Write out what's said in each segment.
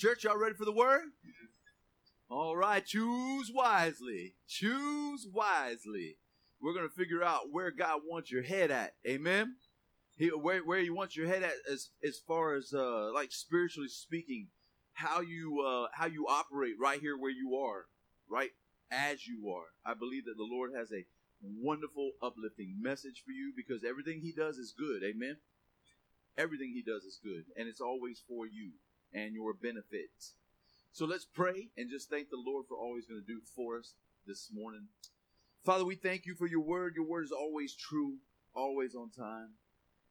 Church, y'all ready for the word? All right, choose wisely. Choose wisely. We're going to figure out where God wants your head at. Amen. He, where, where he wants your head at as, as far as uh, like spiritually speaking, how you uh, how you operate right here where you are, right as you are. I believe that the Lord has a wonderful, uplifting message for you because everything He does is good. Amen. Everything He does is good, and it's always for you and your benefits. So let's pray and just thank the Lord for all He's going to do for us this morning. Father, we thank you for your word. Your word is always true, always on time.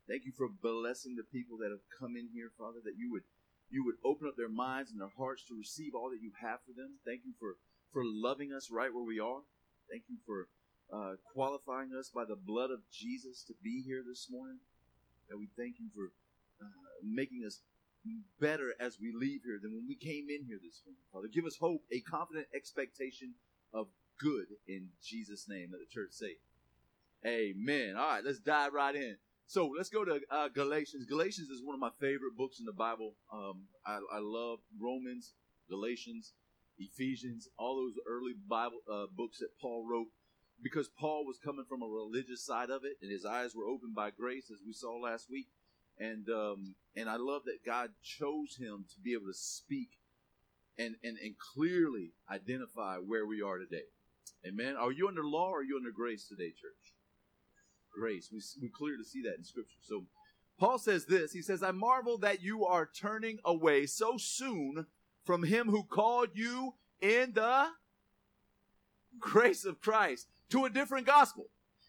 Thank you for blessing the people that have come in here, Father, that you would you would open up their minds and their hearts to receive all that you have for them. Thank you for for loving us right where we are. Thank you for uh, qualifying us by the blood of Jesus to be here this morning. And we thank you for uh, making us better as we leave here than when we came in here this morning. Father, give us hope, a confident expectation of good in Jesus' name. Let the church say, Amen. All right, let's dive right in. So let's go to uh, Galatians. Galatians is one of my favorite books in the Bible. Um, I, I, love Romans, Galatians, Ephesians, all those early Bible uh, books that Paul wrote because Paul was coming from a religious side of it, and his eyes were opened by grace, as we saw last week. And um, and I love that God chose him to be able to speak and, and, and clearly identify where we are today. Amen. Are you under law or are you under grace today, church? Grace. We, we clearly see that in Scripture. So Paul says this He says, I marvel that you are turning away so soon from him who called you in the grace of Christ to a different gospel.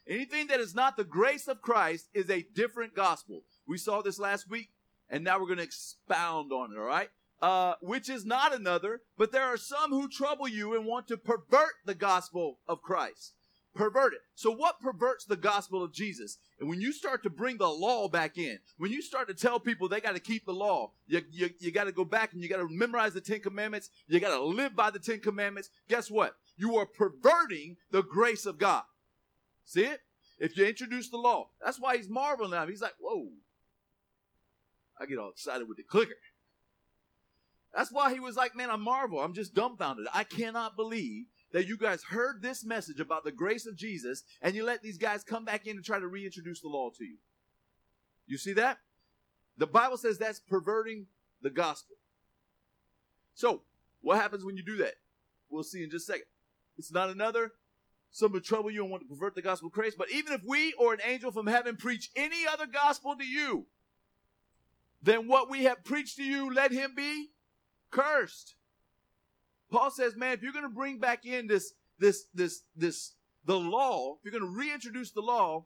Anything that is not the grace of Christ is a different gospel. We saw this last week, and now we're going to expound on it, all right? Uh, which is not another, but there are some who trouble you and want to pervert the gospel of Christ. Pervert it. So, what perverts the gospel of Jesus? And when you start to bring the law back in, when you start to tell people they got to keep the law, you, you, you got to go back and you got to memorize the Ten Commandments, you got to live by the Ten Commandments, guess what? You are perverting the grace of God. See it? If you introduce the law, that's why he's marveling at him. He's like, whoa. I get all excited with the clicker. That's why he was like, man, I marvel. I'm just dumbfounded. I cannot believe that you guys heard this message about the grace of Jesus and you let these guys come back in and try to reintroduce the law to you. You see that? The Bible says that's perverting the gospel. So, what happens when you do that? We'll see in just a second. It's not another. Some will trouble you and want to pervert the gospel of grace. But even if we or an angel from heaven preach any other gospel to you than what we have preached to you, let him be cursed. Paul says, man, if you're going to bring back in this, this, this, this, the law, if you're going to reintroduce the law,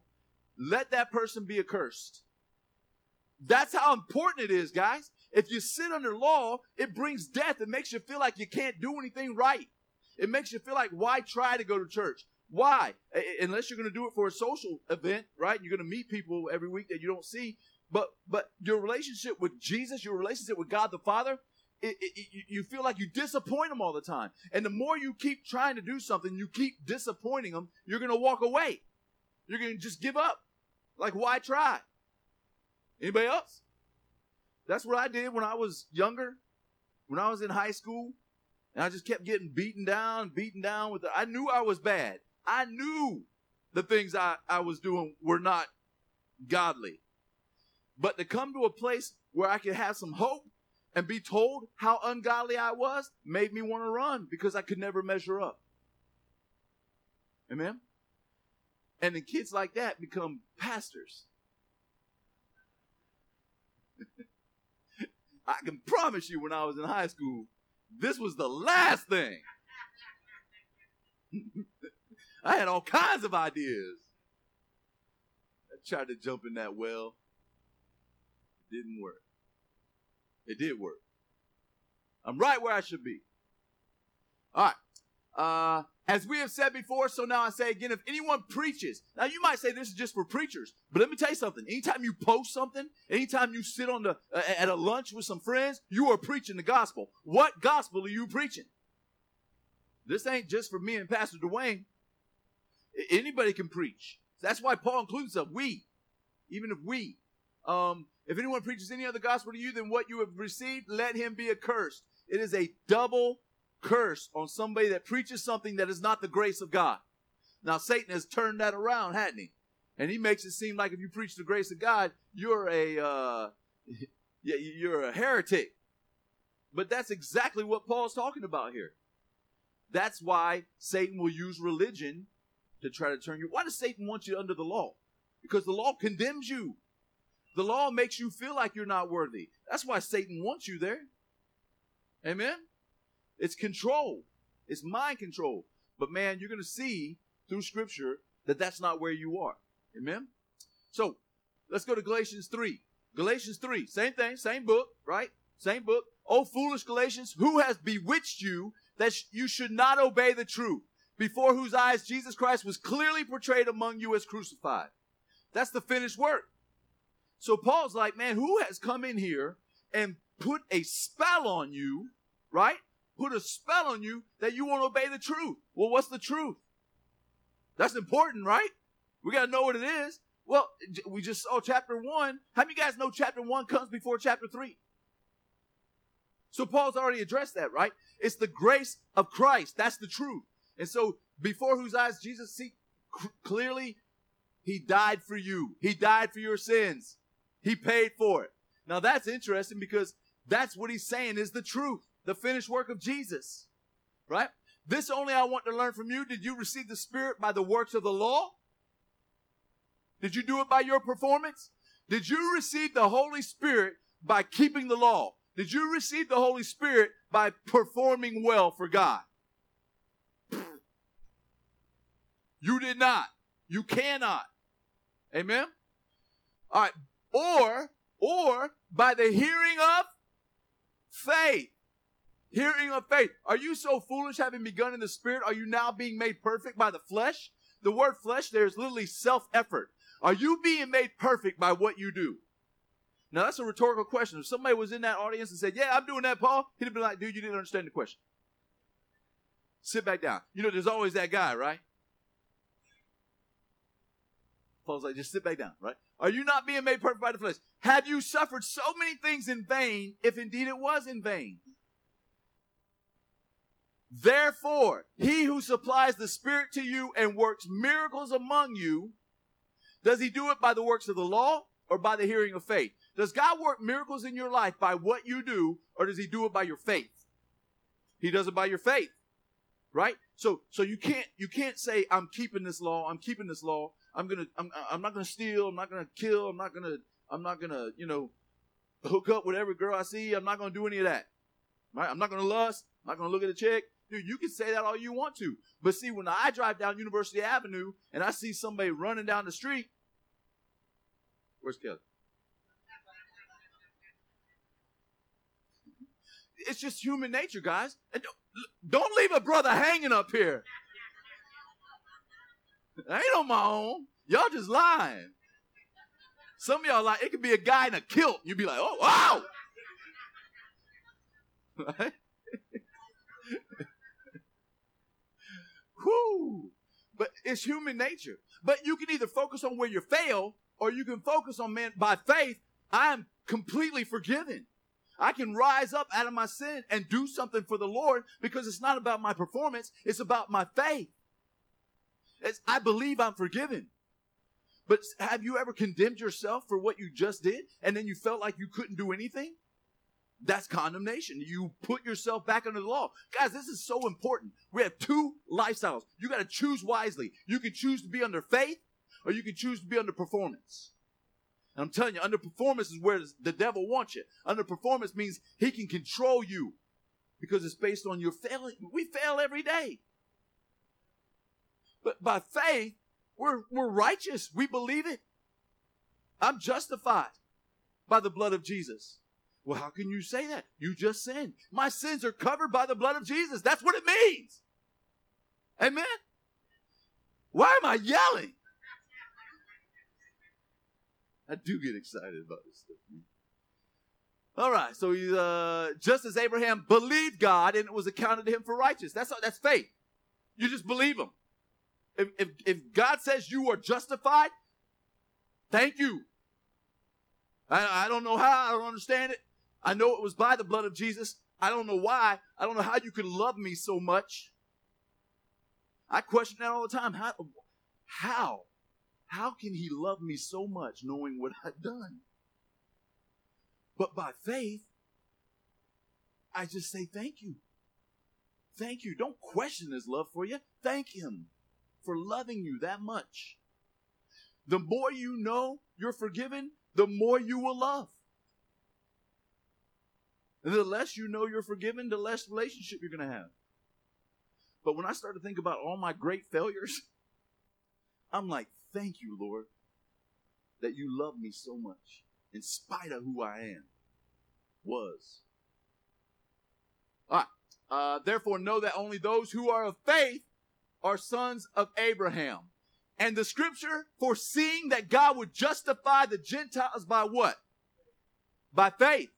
let that person be accursed. That's how important it is, guys. If you sit under law, it brings death. It makes you feel like you can't do anything right. It makes you feel like, why try to go to church? Why? Unless you're going to do it for a social event, right? You're going to meet people every week that you don't see. But but your relationship with Jesus, your relationship with God the Father, it, it, you feel like you disappoint them all the time. And the more you keep trying to do something, you keep disappointing them, you're going to walk away. You're going to just give up. Like, why try? Anybody else? That's what I did when I was younger, when I was in high school. And I just kept getting beaten down, beaten down with the, I knew I was bad. I knew the things I, I was doing were not godly. But to come to a place where I could have some hope and be told how ungodly I was made me want to run because I could never measure up. Amen? And then kids like that become pastors. I can promise you when I was in high school, this was the last thing. I had all kinds of ideas. I tried to jump in that well. Didn't work. It did work. I'm right where I should be. All right. Uh, as we have said before, so now I say again, if anyone preaches, now you might say this is just for preachers, but let me tell you something. Anytime you post something, anytime you sit on the uh, at a lunch with some friends, you are preaching the gospel. What gospel are you preaching? This ain't just for me and Pastor Dwayne. Anybody can preach. That's why Paul includes us. We, even if we, um, if anyone preaches any other gospel to you than what you have received, let him be accursed. It is a double curse on somebody that preaches something that is not the grace of God. Now, Satan has turned that around, hasn't he? And he makes it seem like if you preach the grace of God, you're a uh, you're a heretic. But that's exactly what Paul's talking about here. That's why Satan will use religion to try to turn you. Why does Satan want you under the law? Because the law condemns you. The law makes you feel like you're not worthy. That's why Satan wants you there. Amen? It's control, it's mind control. But man, you're going to see through scripture that that's not where you are. Amen? So let's go to Galatians 3. Galatians 3, same thing, same book, right? Same book. Oh, foolish Galatians, who has bewitched you that sh- you should not obey the truth, before whose eyes Jesus Christ was clearly portrayed among you as crucified? That's the finished work. So Paul's like, man, who has come in here and put a spell on you, right? Put a spell on you that you won't obey the truth. Well, what's the truth? That's important, right? We got to know what it is. Well, we just saw chapter one. How many guys know chapter one comes before chapter three? So Paul's already addressed that, right? It's the grace of Christ. That's the truth. And so before whose eyes Jesus see clearly, he died for you. He died for your sins. He paid for it. Now that's interesting because that's what he's saying is the truth, the finished work of Jesus, right? This only I want to learn from you. Did you receive the Spirit by the works of the law? Did you do it by your performance? Did you receive the Holy Spirit by keeping the law? Did you receive the Holy Spirit by performing well for God? You did not. You cannot. Amen? All right. Or, or by the hearing of faith. Hearing of faith. Are you so foolish having begun in the spirit? Are you now being made perfect by the flesh? The word flesh there is literally self effort. Are you being made perfect by what you do? Now that's a rhetorical question. If somebody was in that audience and said, Yeah, I'm doing that, Paul, he'd have been like, dude, you didn't understand the question. Sit back down. You know, there's always that guy, right? Paul's like, just sit back down, right? Are you not being made perfect by the flesh? Have you suffered so many things in vain, if indeed it was in vain? Therefore, he who supplies the Spirit to you and works miracles among you, does he do it by the works of the law or by the hearing of faith? Does God work miracles in your life by what you do, or does he do it by your faith? He does it by your faith. Right? So so you can't you can't say, I'm keeping this law, I'm keeping this law, I'm gonna I'm I'm not gonna steal, I'm not gonna kill, I'm not gonna I'm not gonna, you know, hook up with every girl I see, I'm not gonna do any of that. Right? I'm not gonna lust, I'm not gonna look at a chick. Dude, you can say that all you want to. But see, when I drive down University Avenue and I see somebody running down the street, where's Kelly? It's just human nature, guys. And don't leave a brother hanging up here. I ain't on my own. Y'all just lying. Some of y'all like it could be a guy in a kilt. You'd be like, oh wow. Right? Whoo. But it's human nature. But you can either focus on where you fail or you can focus on man by faith, I am completely forgiven. I can rise up out of my sin and do something for the Lord because it's not about my performance, it's about my faith. It's, I believe I'm forgiven. But have you ever condemned yourself for what you just did and then you felt like you couldn't do anything? That's condemnation. You put yourself back under the law. Guys, this is so important. We have two lifestyles. You got to choose wisely. You can choose to be under faith or you can choose to be under performance. And I'm telling you, under performance is where the devil wants you. Under performance means he can control you because it's based on your failing. We fail every day. But by faith, we're, we're righteous. We believe it. I'm justified by the blood of Jesus. Well, how can you say that? You just sinned. My sins are covered by the blood of Jesus. That's what it means. Amen. Why am I yelling? I do get excited about this stuff. All right, so uh, just as Abraham believed God and it was accounted to him for righteous. That's that's faith. You just believe him. If, if, if God says you are justified, thank you. I, I don't know how, I don't understand it. I know it was by the blood of Jesus. I don't know why. I don't know how you could love me so much. I question that all the time. How? How? How can he love me so much knowing what I've done? But by faith, I just say thank you. Thank you. Don't question his love for you. Thank him for loving you that much. The more you know you're forgiven, the more you will love. And the less you know you're forgiven, the less relationship you're going to have. But when I start to think about all my great failures, I'm like, thank you, Lord, that you love me so much in spite of who I am, was. All right. Uh, therefore, know that only those who are of faith are sons of Abraham. And the scripture foreseeing that God would justify the Gentiles by what? By faith.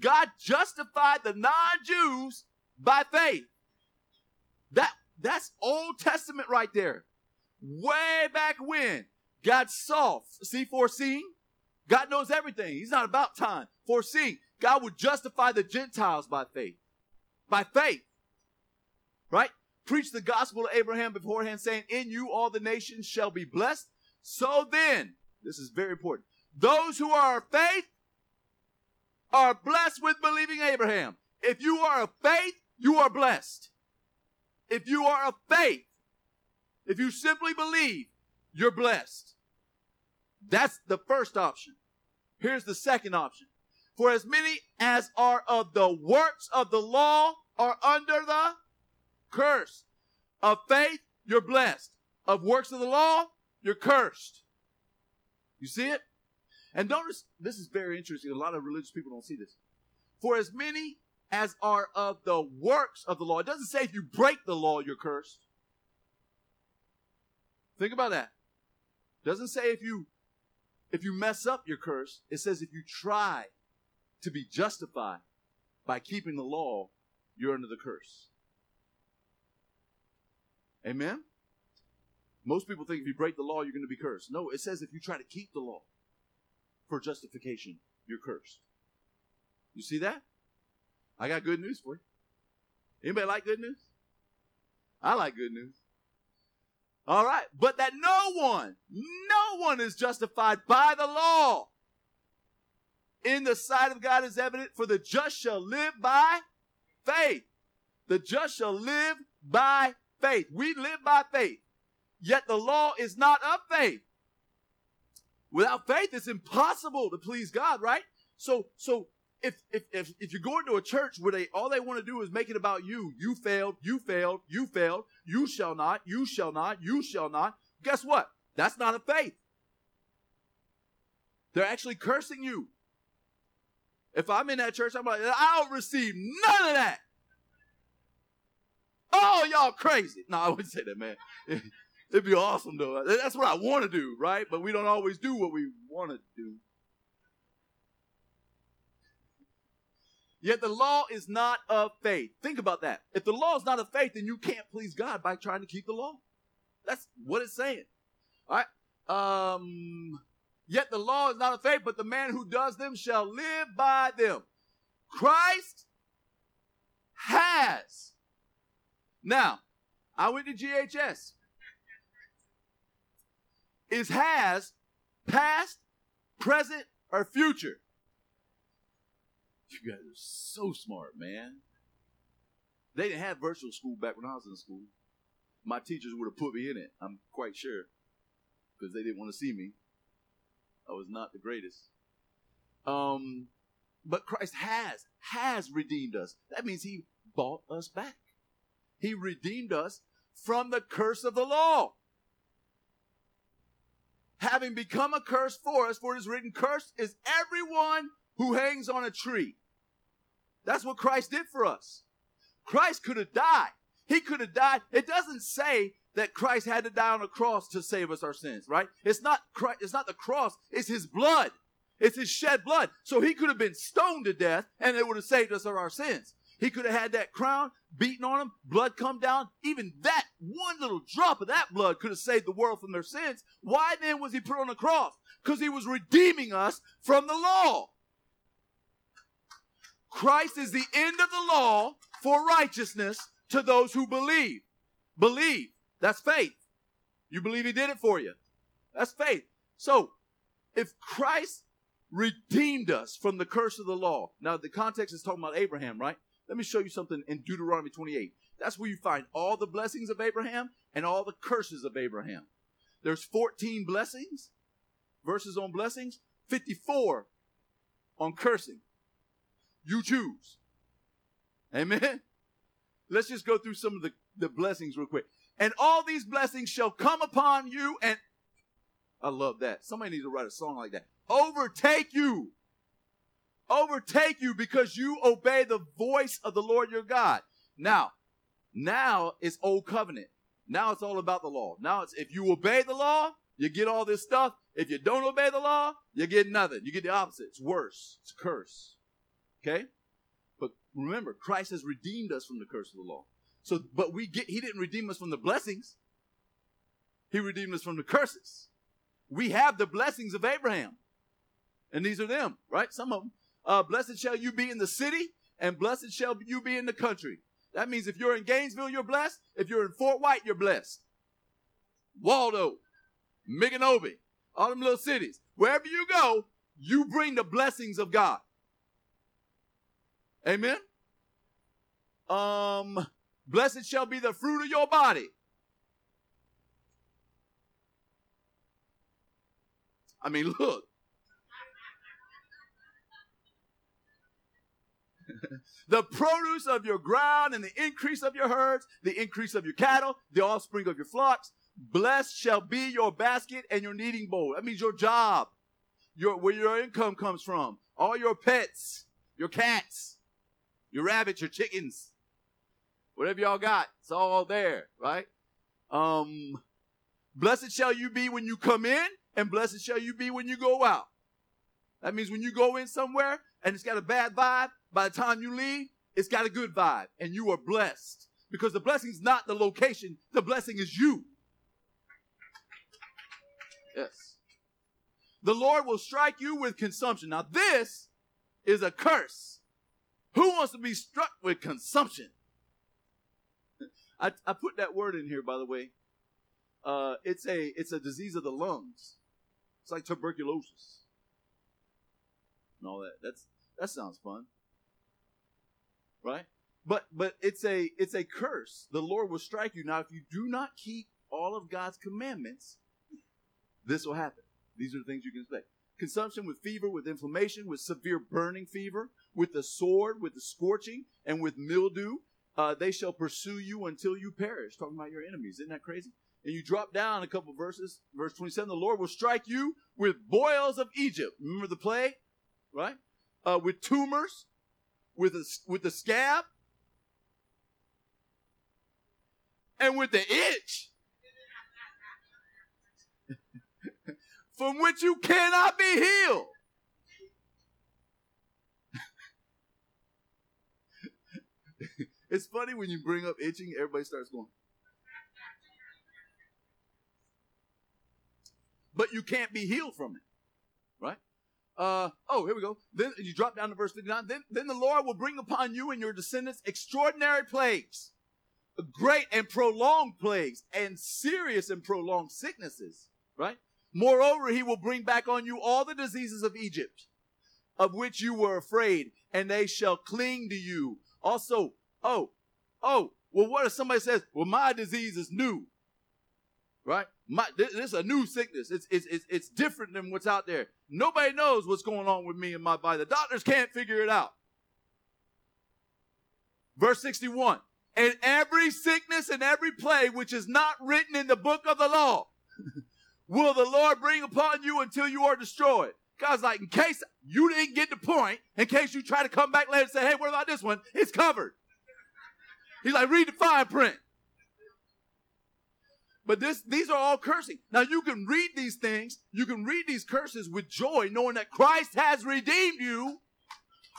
God justified the non-Jews by faith. That that's Old Testament right there. Way back when God saw, see, foreseeing. God knows everything. He's not about time. Foreseeing. God would justify the Gentiles by faith. By faith. Right? Preach the gospel to Abraham beforehand, saying, In you all the nations shall be blessed. So then, this is very important. Those who are of faith are blessed with believing Abraham. If you are of faith, you are blessed. If you are of faith, if you simply believe, you're blessed. That's the first option. Here's the second option. For as many as are of the works of the law are under the curse. Of faith, you're blessed. Of works of the law, you're cursed. You see it? And notice, this is very interesting. A lot of religious people don't see this. For as many as are of the works of the law, it doesn't say if you break the law, you're cursed. Think about that. It doesn't say if you if you mess up, you're cursed. It says if you try to be justified by keeping the law, you're under the curse. Amen? Most people think if you break the law, you're going to be cursed. No, it says if you try to keep the law for justification, you're cursed. You see that? I got good news for you. Anybody like good news? I like good news. All right. But that no one, no one is justified by the law in the sight of God is evident, for the just shall live by faith. The just shall live by faith. We live by faith. Yet the law is not of faith. Without faith, it's impossible to please God, right? So, so if, if, if, if you're going to a church where they, all they want to do is make it about you, you failed, you failed, you failed, you shall not, you shall not, you shall not, guess what? That's not a faith. They're actually cursing you. If I'm in that church, I'm like, I'll receive none of that. Oh, y'all crazy. No, I wouldn't say that, man. It'd be awesome, though. That's what I want to do, right? But we don't always do what we want to do. Yet the law is not of faith. Think about that. If the law is not of faith, then you can't please God by trying to keep the law. That's what it's saying. All right. Um, Yet the law is not of faith, but the man who does them shall live by them. Christ has. Now, I went to GHS. Is has past, present, or future? You guys are so smart, man. They didn't have virtual school back when I was in school. My teachers would have put me in it, I'm quite sure, because they didn't want to see me. I was not the greatest. Um, but Christ has, has redeemed us. That means he bought us back. He redeemed us from the curse of the law. Having become a curse for us, for it is written, cursed is everyone who hangs on a tree. That's what Christ did for us. Christ could have died. He could have died. It doesn't say that Christ had to die on a cross to save us our sins, right? It's not Christ, it's not the cross, it's his blood. It's his shed blood. So he could have been stoned to death and it would have saved us of our sins. He could have had that crown beaten on him, blood come down. Even that one little drop of that blood could have saved the world from their sins. Why then was he put on the cross? Because he was redeeming us from the law. Christ is the end of the law for righteousness to those who believe. Believe. That's faith. You believe he did it for you. That's faith. So, if Christ redeemed us from the curse of the law. Now, the context is talking about Abraham, right? Let me show you something in Deuteronomy 28. That's where you find all the blessings of Abraham and all the curses of Abraham. There's 14 blessings, verses on blessings, 54 on cursing. You choose. Amen. Let's just go through some of the, the blessings real quick. And all these blessings shall come upon you and I love that. Somebody needs to write a song like that. Overtake you. Overtake you because you obey the voice of the Lord your God. Now, now it's old covenant. Now it's all about the law. Now it's if you obey the law, you get all this stuff. If you don't obey the law, you get nothing. You get the opposite. It's worse. It's a curse. Okay? But remember, Christ has redeemed us from the curse of the law. So, but we get, he didn't redeem us from the blessings. He redeemed us from the curses. We have the blessings of Abraham. And these are them, right? Some of them. Uh, blessed shall you be in the city, and blessed shall you be in the country. That means if you're in Gainesville, you're blessed. If you're in Fort White, you're blessed. Waldo, Micanopy, all them little cities. Wherever you go, you bring the blessings of God. Amen. Um, blessed shall be the fruit of your body. I mean, look. The produce of your ground and the increase of your herds, the increase of your cattle, the offspring of your flocks. Blessed shall be your basket and your kneading bowl. That means your job, your, where your income comes from, all your pets, your cats, your rabbits, your chickens, whatever y'all got. It's all there, right? Um, blessed shall you be when you come in and blessed shall you be when you go out. That means when you go in somewhere and it's got a bad vibe, by the time you leave, it's got a good vibe and you are blessed. Because the blessing is not the location, the blessing is you. Yes. The Lord will strike you with consumption. Now, this is a curse. Who wants to be struck with consumption? I, I put that word in here, by the way. Uh, it's a it's a disease of the lungs. It's like tuberculosis and all that. That's that sounds fun, right? But but it's a it's a curse. The Lord will strike you. Now, if you do not keep all of God's commandments, this will happen. These are the things you can expect. Consumption with fever, with inflammation, with severe burning fever, with the sword, with the scorching, and with mildew. Uh, they shall pursue you until you perish. Talking about your enemies. Isn't that crazy? and you drop down a couple verses, verse 27, the Lord will strike you with boils of Egypt. Remember the plague? Right? Uh, with tumors, with a, with the scab, and with the itch, from which you cannot be healed. it's funny when you bring up itching, everybody starts going, but you can't be healed from it. Uh, oh, here we go. Then you drop down to verse 59. Then, then the Lord will bring upon you and your descendants extraordinary plagues, great and prolonged plagues, and serious and prolonged sicknesses. Right? Moreover, he will bring back on you all the diseases of Egypt, of which you were afraid, and they shall cling to you. Also, oh, oh, well, what if somebody says, well, my disease is new? right? My, this, this, is a new sickness. It's, it's, it's, it's different than what's out there. Nobody knows what's going on with me in my body. The doctors can't figure it out. Verse 61. And every sickness and every plague which is not written in the book of the law will the Lord bring upon you until you are destroyed. God's like, in case you didn't get the point, in case you try to come back later and say, hey, what about this one? It's covered. He's like, read the fine print. But this, these are all cursing. Now you can read these things, you can read these curses with joy, knowing that Christ has redeemed you,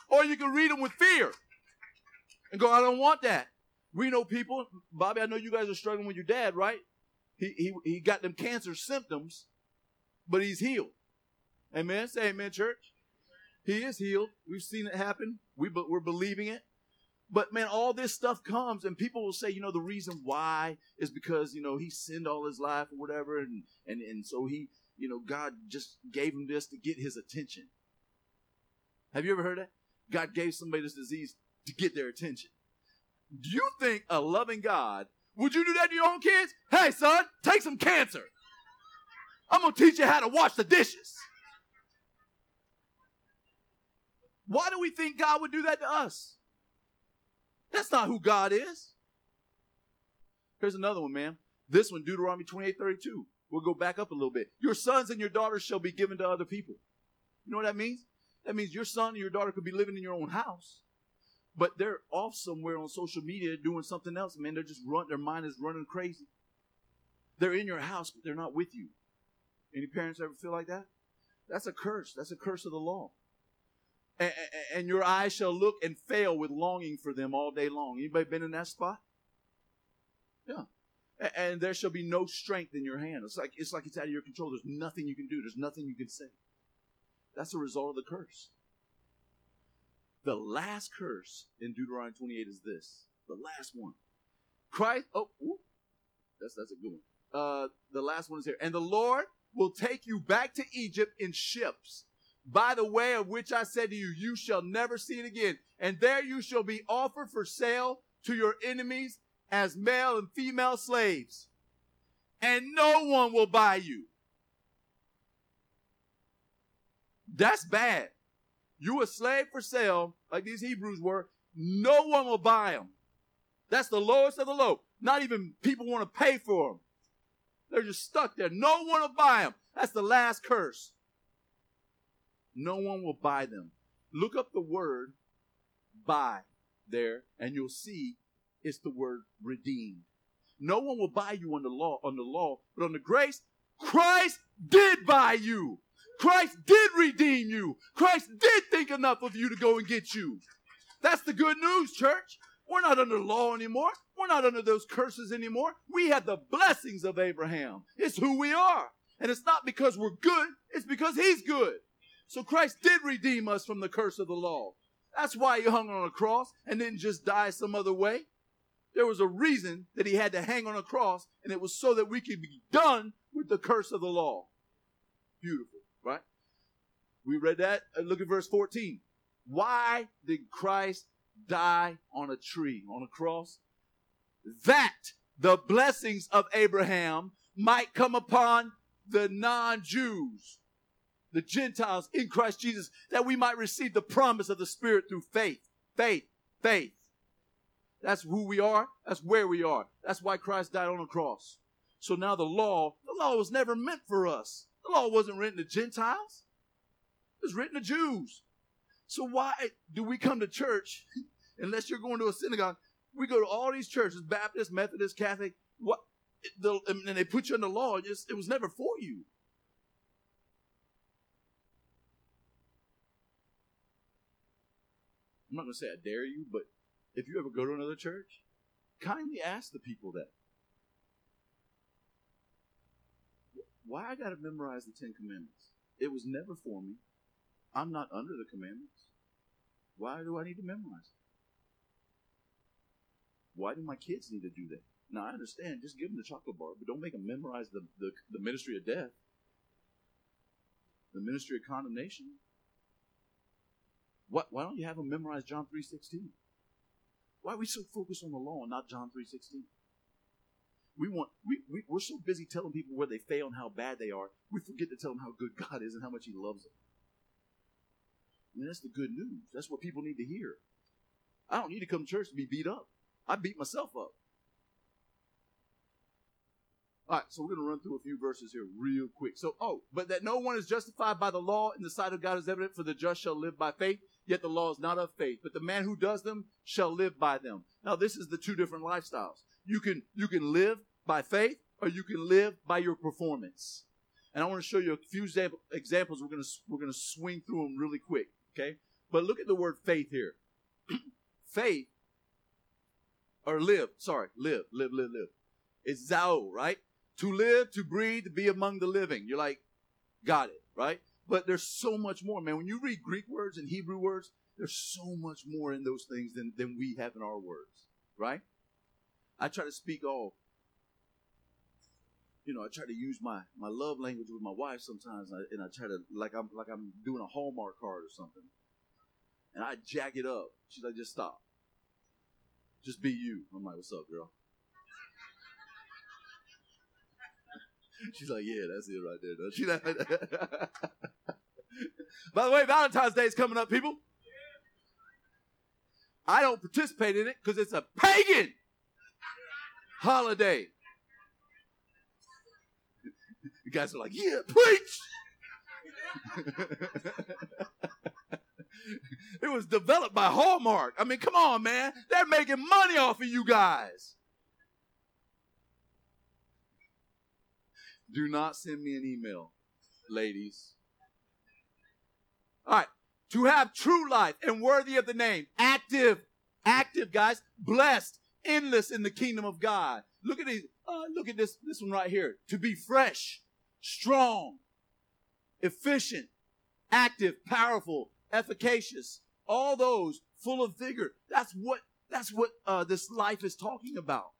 or you can read them with fear and go, I don't want that. We know people, Bobby, I know you guys are struggling with your dad, right? He, he, he got them cancer symptoms, but he's healed. Amen. Say amen, church. He is healed. We've seen it happen. We, but we're believing it. But man, all this stuff comes, and people will say, you know, the reason why is because you know he sinned all his life or whatever, and and and so he, you know, God just gave him this to get his attention. Have you ever heard that? God gave somebody this disease to get their attention. Do you think a loving God would you do that to your own kids? Hey, son, take some cancer. I'm gonna teach you how to wash the dishes. Why do we think God would do that to us? That's not who God is. Here's another one, man. This one, Deuteronomy 28 32. We'll go back up a little bit. Your sons and your daughters shall be given to other people. You know what that means? That means your son and your daughter could be living in your own house, but they're off somewhere on social media doing something else. Man, they're just run. Their mind is running crazy. They're in your house, but they're not with you. Any parents ever feel like that? That's a curse. That's a curse of the law and, and your eyes shall look and fail with longing for them all day long. Anybody been in that spot? Yeah. And there shall be no strength in your hand. It's like it's like it's out of your control. There's nothing you can do. There's nothing you can say. That's a result of the curse. The last curse in Deuteronomy 28 is this. The last one. Christ. Oh, that's that's a good one. Uh, the last one is here. And the Lord will take you back to Egypt in ships by the way of which I said to you, you shall never see it again. And there you shall be offered for sale to your enemies as male and female slaves. And no one will buy you. That's bad. You a slave for sale, like these Hebrews were. No one will buy them. That's the lowest of the low. Not even people want to pay for them. They're just stuck there. No one will buy them. That's the last curse no one will buy them. Look up the word buy there, and you'll see it's the word redeemed. No one will buy you on the law, on the law, but on the grace, Christ did buy you. Christ did redeem you. Christ did think enough of you to go and get you. That's the good news, church. We're not under law anymore. We're not under those curses anymore. We have the blessings of Abraham. It's who we are. And it's not because we're good, it's because he's good. So Christ did redeem us from the curse of the law. That's why he hung on a cross and didn't just die some other way. There was a reason that he had to hang on a cross, and it was so that we could be done with the curse of the law. Beautiful, right? We read that. Uh, look at verse 14. Why did Christ die on a tree, on a cross? That the blessings of Abraham might come upon the non Jews the Gentiles in Christ Jesus, that we might receive the promise of the Spirit through faith. Faith, faith. That's who we are. That's where we are. That's why Christ died on the cross. So now the law, the law was never meant for us. The law wasn't written to Gentiles. It was written to Jews. So why do we come to church unless you're going to a synagogue? We go to all these churches, Baptist, Methodist, Catholic. What? The, and they put you in the law. It, just, it was never for you. I'm not going to say I dare you, but if you ever go to another church, kindly ask the people that. Why I got to memorize the Ten Commandments? It was never for me. I'm not under the commandments. Why do I need to memorize it? Why do my kids need to do that? Now I understand, just give them the chocolate bar, but don't make them memorize the, the, the ministry of death, the ministry of condemnation, why, why don't you have them memorize John 3.16? Why are we so focused on the law and not John 3.16? We want we, we we're so busy telling people where they fail and how bad they are, we forget to tell them how good God is and how much He loves them. Mean, that's the good news. That's what people need to hear. I don't need to come to church to be beat up. I beat myself up. All right, so we're going to run through a few verses here real quick. So, oh, but that no one is justified by the law in the sight of God is evident, for the just shall live by faith. Yet the law is not of faith, but the man who does them shall live by them. Now, this is the two different lifestyles. You can you can live by faith, or you can live by your performance. And I want to show you a few examples. We're going to we're going to swing through them really quick. Okay, but look at the word faith here. faith or live. Sorry, live, live, live, live. It's zao, right? To live, to breathe, to be among the living. You're like, got it, right? But there's so much more, man. When you read Greek words and Hebrew words, there's so much more in those things than, than we have in our words, right? I try to speak all, you know, I try to use my, my love language with my wife sometimes, and I, and I try to like I'm like I'm doing a Hallmark card or something, and I jack it up. She's like, just stop, just be you. I'm like, what's up, girl? She's like, yeah, that's it right there. Though. Like, By the way, Valentine's Day is coming up, people. I don't participate in it because it's a pagan holiday. You guys are like, yeah, preach. it was developed by Hallmark. I mean, come on, man. They're making money off of you guys. Do not send me an email, ladies. All right. To have true life and worthy of the name. Active. Active, guys. Blessed. Endless in the kingdom of God. Look at these. Uh, look at this, this one right here. To be fresh, strong, efficient, active, powerful, efficacious. All those full of vigor. That's what, that's what, uh, this life is talking about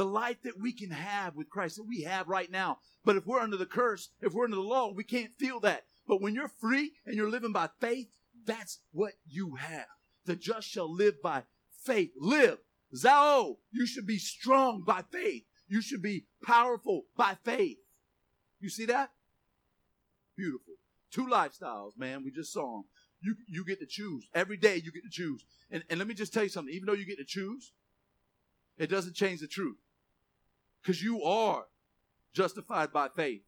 the life that we can have with Christ that we have right now. But if we're under the curse, if we're under the law, we can't feel that. But when you're free and you're living by faith, that's what you have. The just shall live by faith. Live. Zao, you should be strong by faith. You should be powerful by faith. You see that? Beautiful. Two lifestyles, man. We just saw them. You, you get to choose. Every day you get to choose. And, and let me just tell you something. Even though you get to choose, it doesn't change the truth. Because you are justified by faith.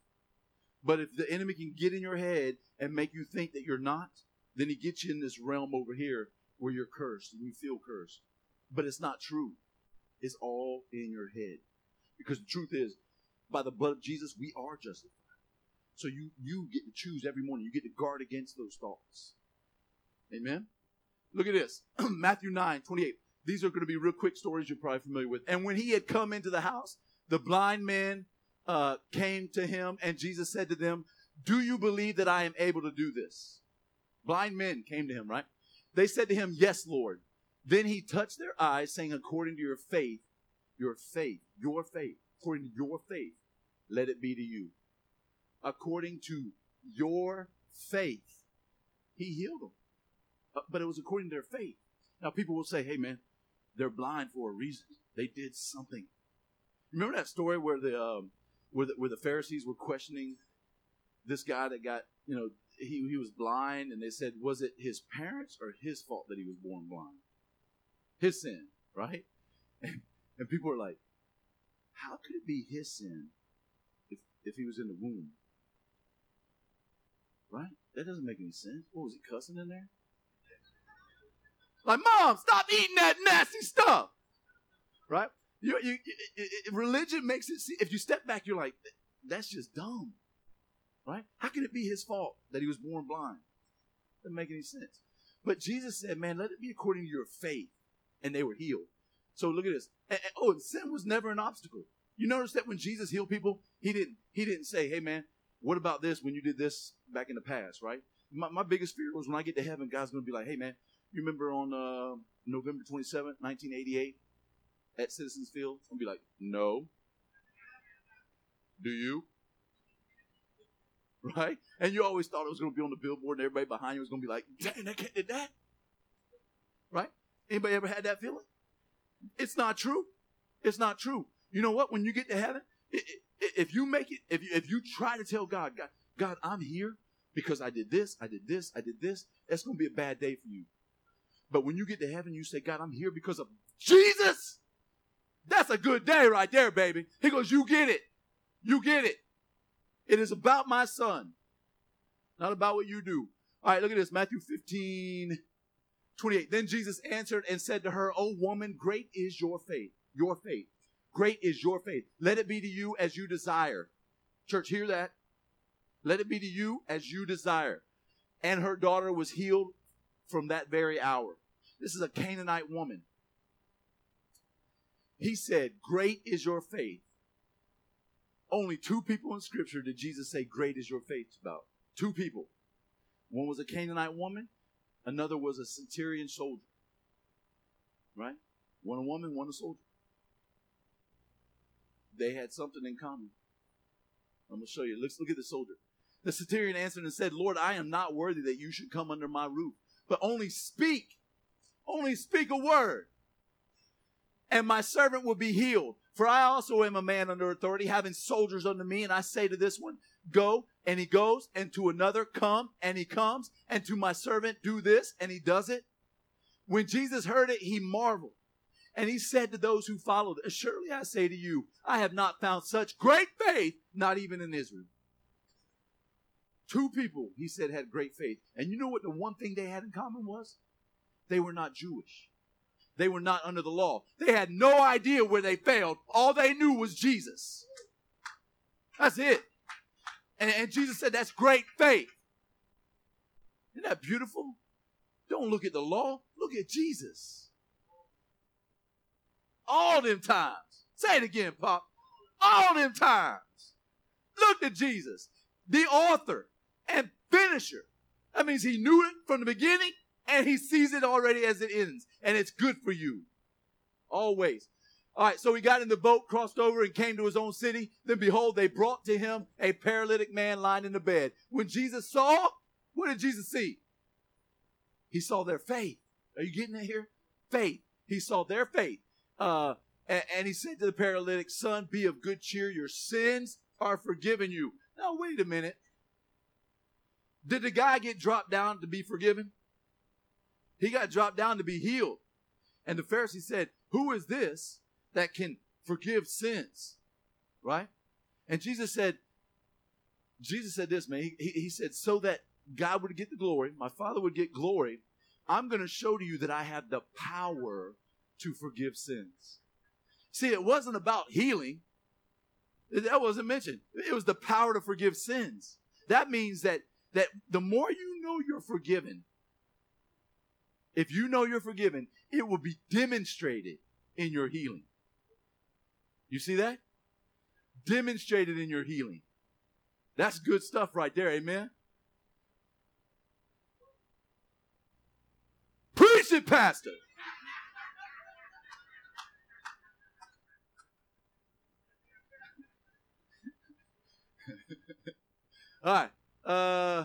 But if the enemy can get in your head and make you think that you're not, then he gets you in this realm over here where you're cursed and you feel cursed. But it's not true. It's all in your head. Because the truth is, by the blood of Jesus, we are justified. So you you get to choose every morning. You get to guard against those thoughts. Amen. Look at this. Matthew 9, 28. These are going to be real quick stories you're probably familiar with. And when he had come into the house, the blind men uh, came to him, and Jesus said to them, Do you believe that I am able to do this? Blind men came to him, right? They said to him, Yes, Lord. Then he touched their eyes, saying, According to your faith, your faith, your faith, according to your faith, let it be to you. According to your faith, he healed them. Uh, but it was according to their faith. Now, people will say, Hey, man, they're blind for a reason. They did something. Remember that story where the um, where the, where the Pharisees were questioning this guy that got you know he he was blind, and they said, was it his parents or his fault that he was born blind? His sin, right? And, and people are like, how could it be his sin if if he was in the womb? Right? That doesn't make any sense. What was he cussing in there? Like, mom, stop eating that nasty stuff. Right? You, you, religion makes it see, if you step back, you're like, that's just dumb. Right? How can it be his fault that he was born blind? Doesn't make any sense. But Jesus said, man, let it be according to your faith. And they were healed. So look at this. And, and, oh, sin was never an obstacle. You notice that when Jesus healed people, he didn't, he didn't say, hey man, what about this when you did this back in the past, right? My, my biggest fear was when I get to heaven, God's going to be like, hey man, you remember on uh, November 27, 1988, at Citizens Field? I'm be like, no. Do you? Right? And you always thought it was going to be on the billboard and everybody behind you was going to be like, dang, that kid did that. Right? Anybody ever had that feeling? It's not true. It's not true. You know what? When you get to heaven, if you make it, if you, if you try to tell God, God, God, I'm here because I did this, I did this, I did this, that's going to be a bad day for you. But when you get to heaven, you say, God, I'm here because of Jesus. That's a good day right there, baby. He goes, You get it. You get it. It is about my son, not about what you do. All right, look at this Matthew 15, 28. Then Jesus answered and said to her, O woman, great is your faith. Your faith. Great is your faith. Let it be to you as you desire. Church, hear that. Let it be to you as you desire. And her daughter was healed from that very hour. This is a Canaanite woman. He said, Great is your faith. Only two people in Scripture did Jesus say, Great is your faith about. Two people. One was a Canaanite woman, another was a centurion soldier. Right? One a woman, one a soldier. They had something in common. I'm going to show you. Let's look at the soldier. The centurion answered and said, Lord, I am not worthy that you should come under my roof, but only speak, only speak a word, and my servant will be healed. For I also am a man under authority, having soldiers under me, and I say to this one, Go, and he goes, and to another, Come, and he comes, and to my servant, Do this, and he does it. When Jesus heard it, he marveled. And he said to those who followed, Surely I say to you, I have not found such great faith, not even in Israel. Two people, he said, had great faith. And you know what the one thing they had in common was? They were not Jewish. They were not under the law. They had no idea where they failed. All they knew was Jesus. That's it. And, and Jesus said, That's great faith. Isn't that beautiful? Don't look at the law, look at Jesus. All them times. Say it again, Pop. All them times. Look at Jesus, the author and finisher. That means he knew it from the beginning and he sees it already as it ends. And it's good for you. Always. All right, so he got in the boat, crossed over, and came to his own city. Then behold, they brought to him a paralytic man lying in the bed. When Jesus saw, what did Jesus see? He saw their faith. Are you getting it here? Faith. He saw their faith. Uh, and, and he said to the paralytic, Son, be of good cheer. Your sins are forgiven you. Now, wait a minute. Did the guy get dropped down to be forgiven? He got dropped down to be healed. And the Pharisee said, Who is this that can forgive sins? Right? And Jesus said, Jesus said this, man. He, he, said, So that God would get the glory, my Father would get glory, I'm going to show to you that I have the power to forgive sins. See, it wasn't about healing. That wasn't mentioned. It was the power to forgive sins. That means that that the more you know you're forgiven, if you know you're forgiven, it will be demonstrated in your healing. You see that? Demonstrated in your healing. That's good stuff right there, amen. Preach it, Pastor. All right. Uh,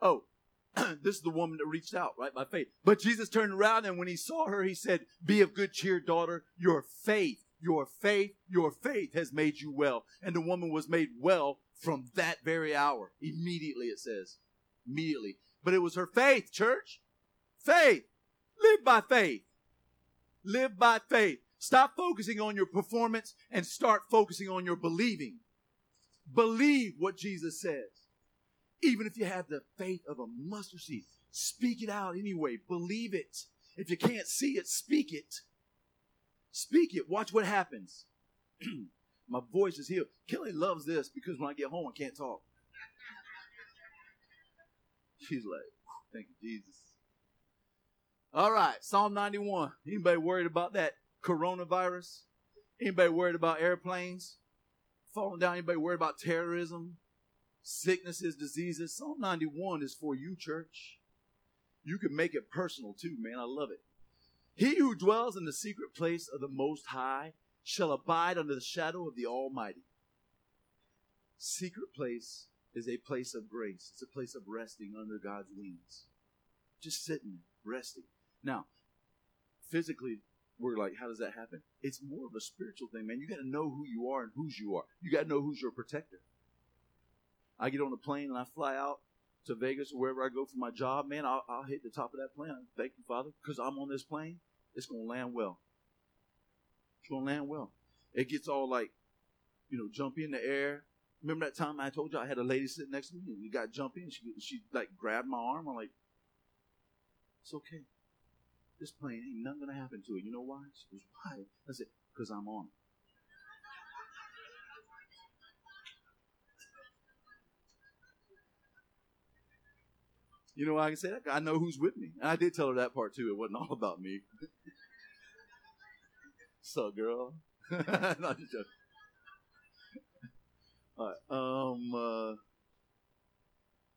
oh, this is the woman that reached out, right, by faith. But Jesus turned around and when he saw her, he said, Be of good cheer, daughter. Your faith, your faith, your faith has made you well. And the woman was made well from that very hour. Immediately, it says. Immediately. But it was her faith, church. Faith. Live by faith. Live by faith. Stop focusing on your performance and start focusing on your believing. Believe what Jesus says. Even if you have the faith of a mustard seed, speak it out anyway. Believe it. If you can't see it, speak it. Speak it. Watch what happens. My voice is healed. Kelly loves this because when I get home, I can't talk. She's like, thank you, Jesus. All right, Psalm 91. Anybody worried about that coronavirus? Anybody worried about airplanes? falling down. Anybody worried about terrorism, sicknesses, diseases? Psalm 91 is for you, church. You can make it personal too, man. I love it. He who dwells in the secret place of the Most High shall abide under the shadow of the Almighty. Secret place is a place of grace. It's a place of resting under God's wings. Just sitting, resting. Now, physically, we're like, how does that happen? It's more of a spiritual thing, man. You got to know who you are and whose you are. You got to know who's your protector. I get on a plane and I fly out to Vegas or wherever I go for my job, man. I'll, I'll hit the top of that plane. Thank you, Father, because I'm on this plane. It's gonna land well. It's gonna land well. It gets all like, you know, jump in the air. Remember that time I told you I had a lady sitting next to me and we got jump in. She she like grabbed my arm. I'm like, it's okay. This plane ain't nothing gonna happen to it. You know why? She goes, Why? I said, Because I'm on You know I can say that? I know who's with me. And I did tell her that part too. It wasn't all about me. so, girl. Just joking. All right. Um. Uh,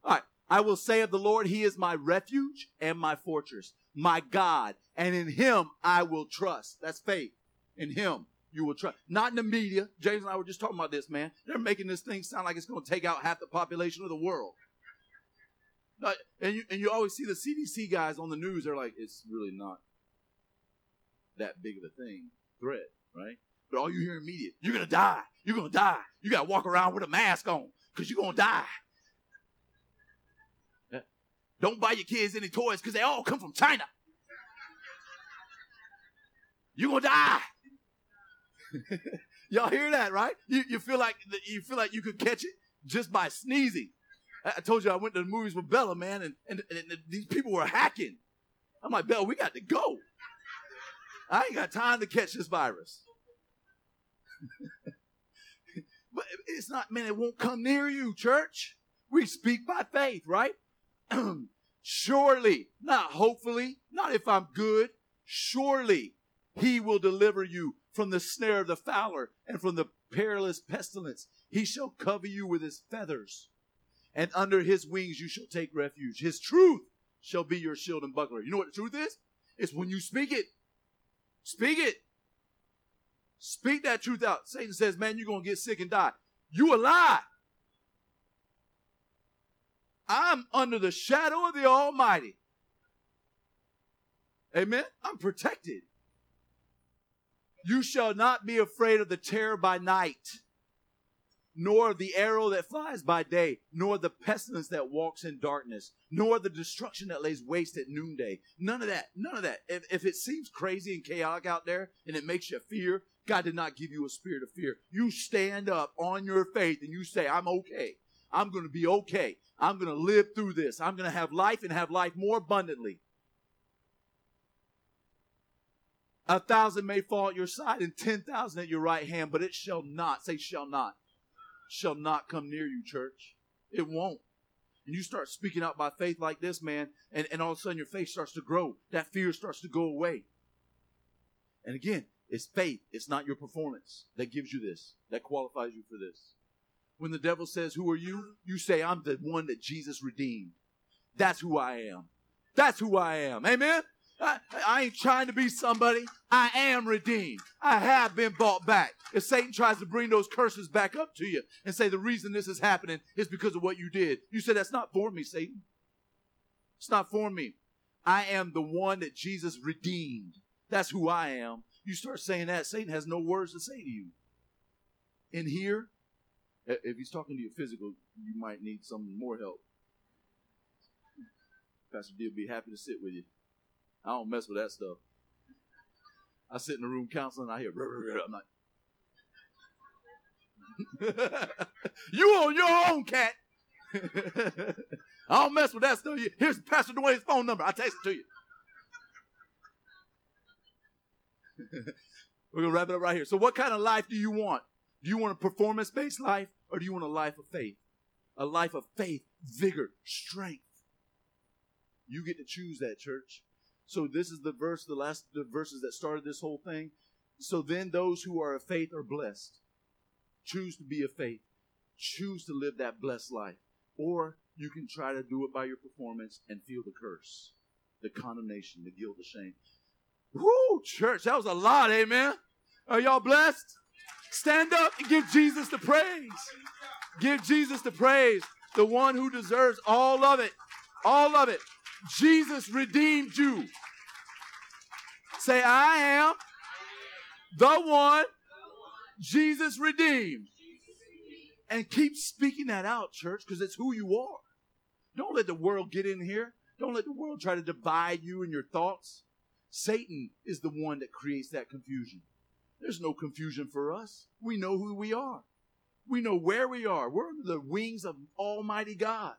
All right. I will say of the Lord, He is my refuge and my fortress, my God, and in Him I will trust. That's faith. In Him you will trust. Not in the media. James and I were just talking about this, man. They're making this thing sound like it's going to take out half the population of the world. And you, and you always see the CDC guys on the news. They're like, it's really not that big of a thing, threat, right? But all you hear in media, you're to die. You're to die. You got to walk around with a mask on because you're to die. Eh. Don't buy your kids any toys because they all come from China. You're to die. Y'all hear that, right? You, you feel like you feel like you could catch it just by sneezing. I told you I went to the movies with Bella, man, and, and, and these people were hacking. I'm like, Bella, we got to go. I ain't got time to catch this virus. but it's not, man, it won't come near you, church. We speak by faith, right? surely, not hopefully, not if I'm good, surely he will deliver you from the snare of the fowler and from the perilous pestilence. He shall cover you with his feathers, and under his wings you shall take refuge. His truth shall be your shield and buckler. You know what the truth is? It's when you speak it. Speak it. Speak that truth out. Satan says, man, you're going to get sick and die. You a lie. I'm under the shadow of the Almighty. Amen. I'm protected. You shall not be afraid of the terror by night, nor the arrow that flies by day, nor the pestilence that walks in darkness, nor the destruction that lays waste at noonday. None of that. None of that. If, if it seems crazy and chaotic out there and it makes you fear, God did not give you a spirit of fear. You stand up on your faith and you say, I'm okay. I'm going to be okay. I'm going to live through this. I'm going to have life and have life more abundantly. A thousand may fall at your side and 10,000 at your right hand, but it shall not, say, shall not, shall not come near you, church. It won't. And you start speaking out by faith like this, man, and, and all of a sudden your faith starts to grow. That fear starts to go away. And again, it's faith. It's not your performance that gives you this, that qualifies you for this. When the devil says, Who are you? You say, I'm the one that Jesus redeemed. That's who I am. That's who I am. Amen? I, I, ain't trying to be somebody. I am redeemed. I have been bought back. If Satan tries to bring those curses back up to you and say the reason this is happening is because of what you did, you say, That's not for me, Satan. It's not for me. I am the one that Jesus redeemed. That's who I am. You start saying that, Satan has no words to say to you. In here, if he's talking to you physical, you might need some more help. Pastor D will be happy to sit with you. I don't mess with that stuff. I sit in the room counseling, I hear, I'm like, you on your own, cat. I don't mess with that stuff. Here's Pastor Dwayne's phone number. I text it to you. We're going to wrap it up right here. So, what kind of life do you want? Do you want a performance based life or do you want a life of faith? A life of faith, vigor, strength. You get to choose that, church. So, this is the verse, the last the verses that started this whole thing. So, then those who are of faith are blessed. Choose to be of faith. Choose to live that blessed life. Or you can try to do it by your performance and feel the curse, the condemnation, the guilt, the shame. Whoo, church, that was a lot, amen. Are y'all blessed? Stand up and give Jesus the praise. Give Jesus the praise, the one who deserves all of it. All of it. Jesus redeemed you. Say, I am the one Jesus redeemed. And keep speaking that out, church, because it's who you are. Don't let the world get in here. Don't let the world try to divide you and your thoughts. Satan is the one that creates that confusion. There's no confusion for us. We know who we are. We know where we are. We're under the wings of Almighty God.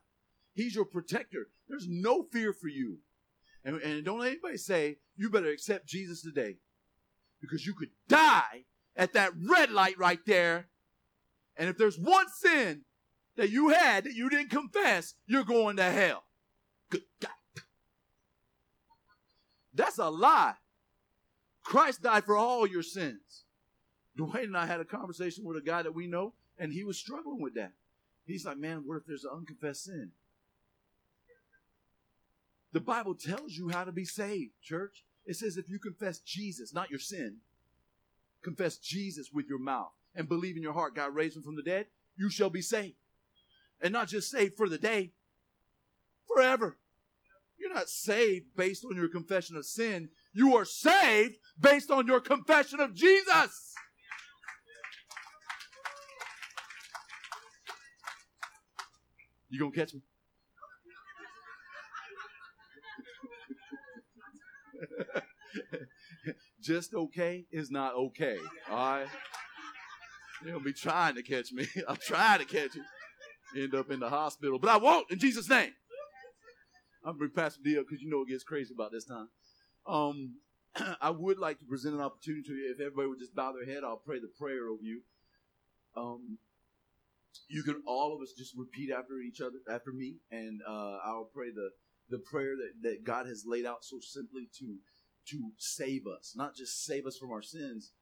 He's your protector. There's no fear for you. And, and don't let anybody say, you better accept Jesus today. Because you could die at that red light right there. And if there's one sin that you had that you didn't confess, you're going to hell. Good God. That's a lie. Christ died for all your sins. Dwayne and I had a conversation with a guy that we know, and he was struggling with that. He's like, man, what if there's an unconfessed sin? The Bible tells you how to be saved, church. It says if you confess Jesus, not your sin, confess Jesus with your mouth and believe in your heart God raised him from the dead, you shall be saved. And not just saved for the day, forever. You're not saved based on your confession of sin. You are saved based on your confession of Jesus. You gonna catch me? Just okay is not okay. All right. You'll be trying to catch me. I'm trying to catch you. End up in the hospital, but I won't in Jesus' name. I'm gonna bring Pastor D up because you know it gets crazy about this time. Um, I would like to present an opportunity to you. If everybody would just bow their head, I'll pray the prayer over you. Um, you can all of us just repeat after each other, after me, and uh, I'll pray the the prayer that, that God has laid out so simply to to save us, not just save us from our sins,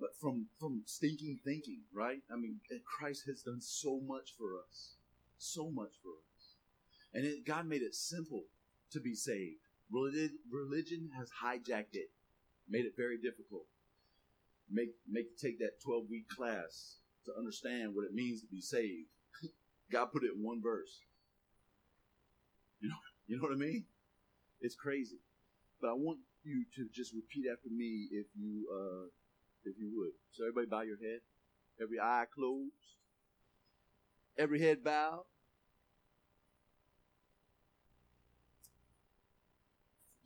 but from from stinking thinking. Right? I mean, Christ has done so much for us, so much for us, and it, God made it simple to be saved. Religion, religion has hijacked it, made it very difficult. Make make take that twelve week class to understand what it means to be saved. God put it in one verse. You know, you know what I mean? It's crazy. But I want you to just repeat after me if you uh if you would. So everybody bow your head. Every eye closed. Every head bowed.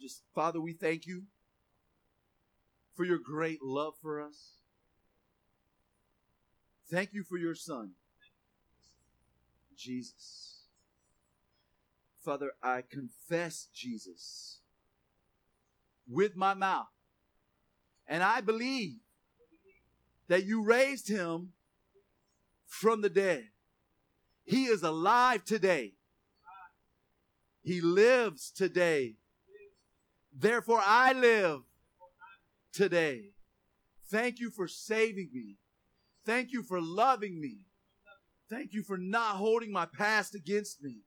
Just Father, we thank you for your great love for us. Thank you for your son, Jesus. Father, I confess Jesus with my mouth. And I believe that you raised him from the dead. He is alive today. He lives today. Therefore, I live today. Thank you for saving me. Thank you for loving me. Thank you for not holding my past against me.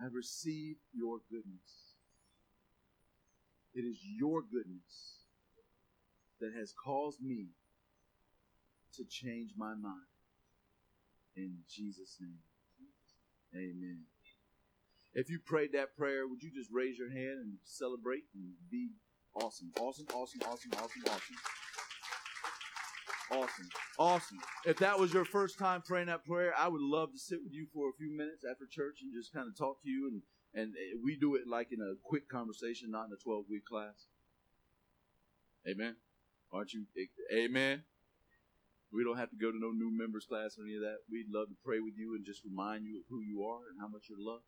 I receive your goodness. It is your goodness that has caused me to change my mind. In Jesus' name. Amen. If you prayed that prayer, would you just raise your hand and celebrate and be awesome? Awesome, awesome, awesome, awesome, awesome. Awesome. Awesome. If that was your first time praying that prayer, I would love to sit with you for a few minutes after church and just kind of talk to you. And, and we do it like in a quick conversation, not in a 12 week class. Amen. Aren't you? Amen. We don't have to go to no new members class or any of that. We'd love to pray with you and just remind you of who you are and how much you're loved.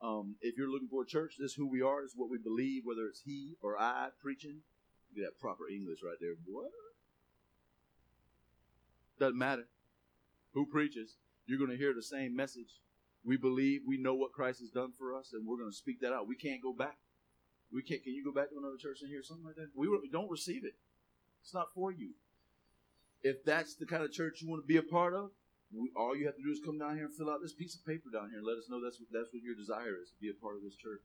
Um, if you're looking for a church, this is who we are. This is what we believe, whether it's he or I preaching. Get that proper English right there. What? Doesn't matter who preaches. You're going to hear the same message. We believe, we know what Christ has done for us, and we're going to speak that out. We can't go back. We can't. Can you go back to another church and hear something like that? We don't receive it. It's not for you. If that's the kind of church you want to be a part of, we, all you have to do is come down here and fill out this piece of paper down here and let us know that's what, that's what your desire is to be a part of this church.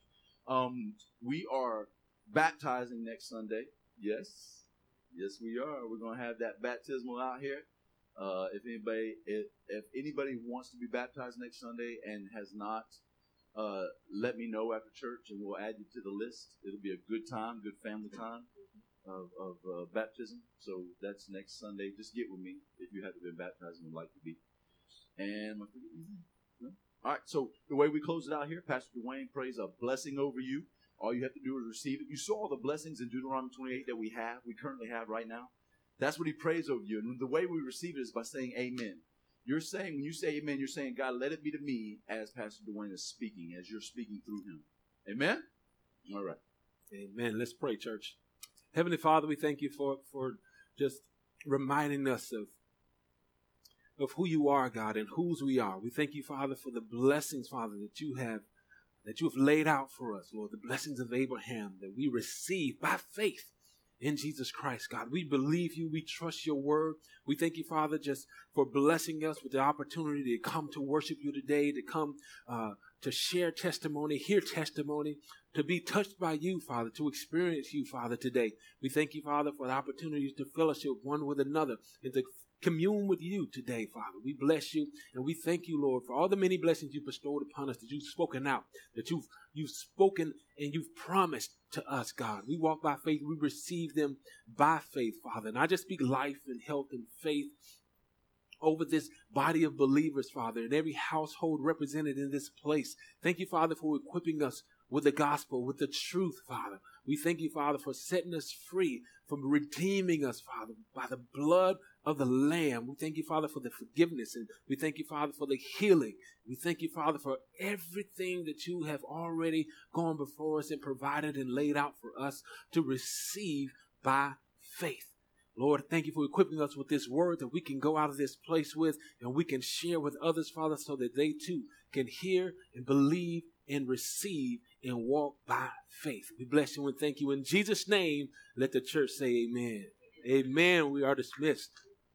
Um, we are baptizing next Sunday. Yes, yes, we are. We're going to have that baptismal out here. Uh, if anybody if, if anybody wants to be baptized next Sunday and has not, uh, let me know after church and we'll add you to the list. It'll be a good time, good family time of, of uh, baptism. So that's next Sunday. Just get with me if you haven't been baptized and would like to be. And no? all right. So the way we close it out here, Pastor Dwayne prays a blessing over you. All you have to do is receive it. You saw the blessings in Deuteronomy 28 that we have, we currently have right now. That's what he prays over you. And the way we receive it is by saying amen. You're saying, when you say amen, you're saying, God, let it be to me as Pastor Dwayne is speaking, as you're speaking through him. Amen? All right. Amen. Let's pray, church. Heavenly Father, we thank you for, for just reminding us of, of who you are, God, and whose we are. We thank you, Father, for the blessings, Father, that you have that you have laid out for us, Lord, the blessings of Abraham that we receive by faith in Jesus Christ, God. We believe you. We trust your word. We thank you, Father, just for blessing us with the opportunity to come to worship you today, to come uh, to share testimony, hear testimony, to be touched by you, Father, to experience you, Father, today. We thank you, Father, for the opportunity to fellowship one with another and to commune with you today, Father. We bless you and we thank you, Lord, for all the many blessings you've bestowed upon us that you've spoken out, that you've you've spoken and you've promised to us, God. We walk by faith, we receive them by faith, Father. And I just speak life and health and faith over this body of believers, Father, and every household represented in this place. Thank you, Father, for equipping us with the gospel, with the truth, Father. We thank you, Father, for setting us free, from redeeming us, Father, by the blood of the Lamb. We thank you, Father, for the forgiveness, and we thank you, Father, for the healing. We thank you, Father, for everything that you have already gone before us and provided and laid out for us to receive by faith. Lord, thank you for equipping us with this word that we can go out of this place with and we can share with others, Father, so that they too can hear and believe and receive and walk by faith. We bless you and thank you in Jesus' name. Let the church say amen. Amen. We are dismissed.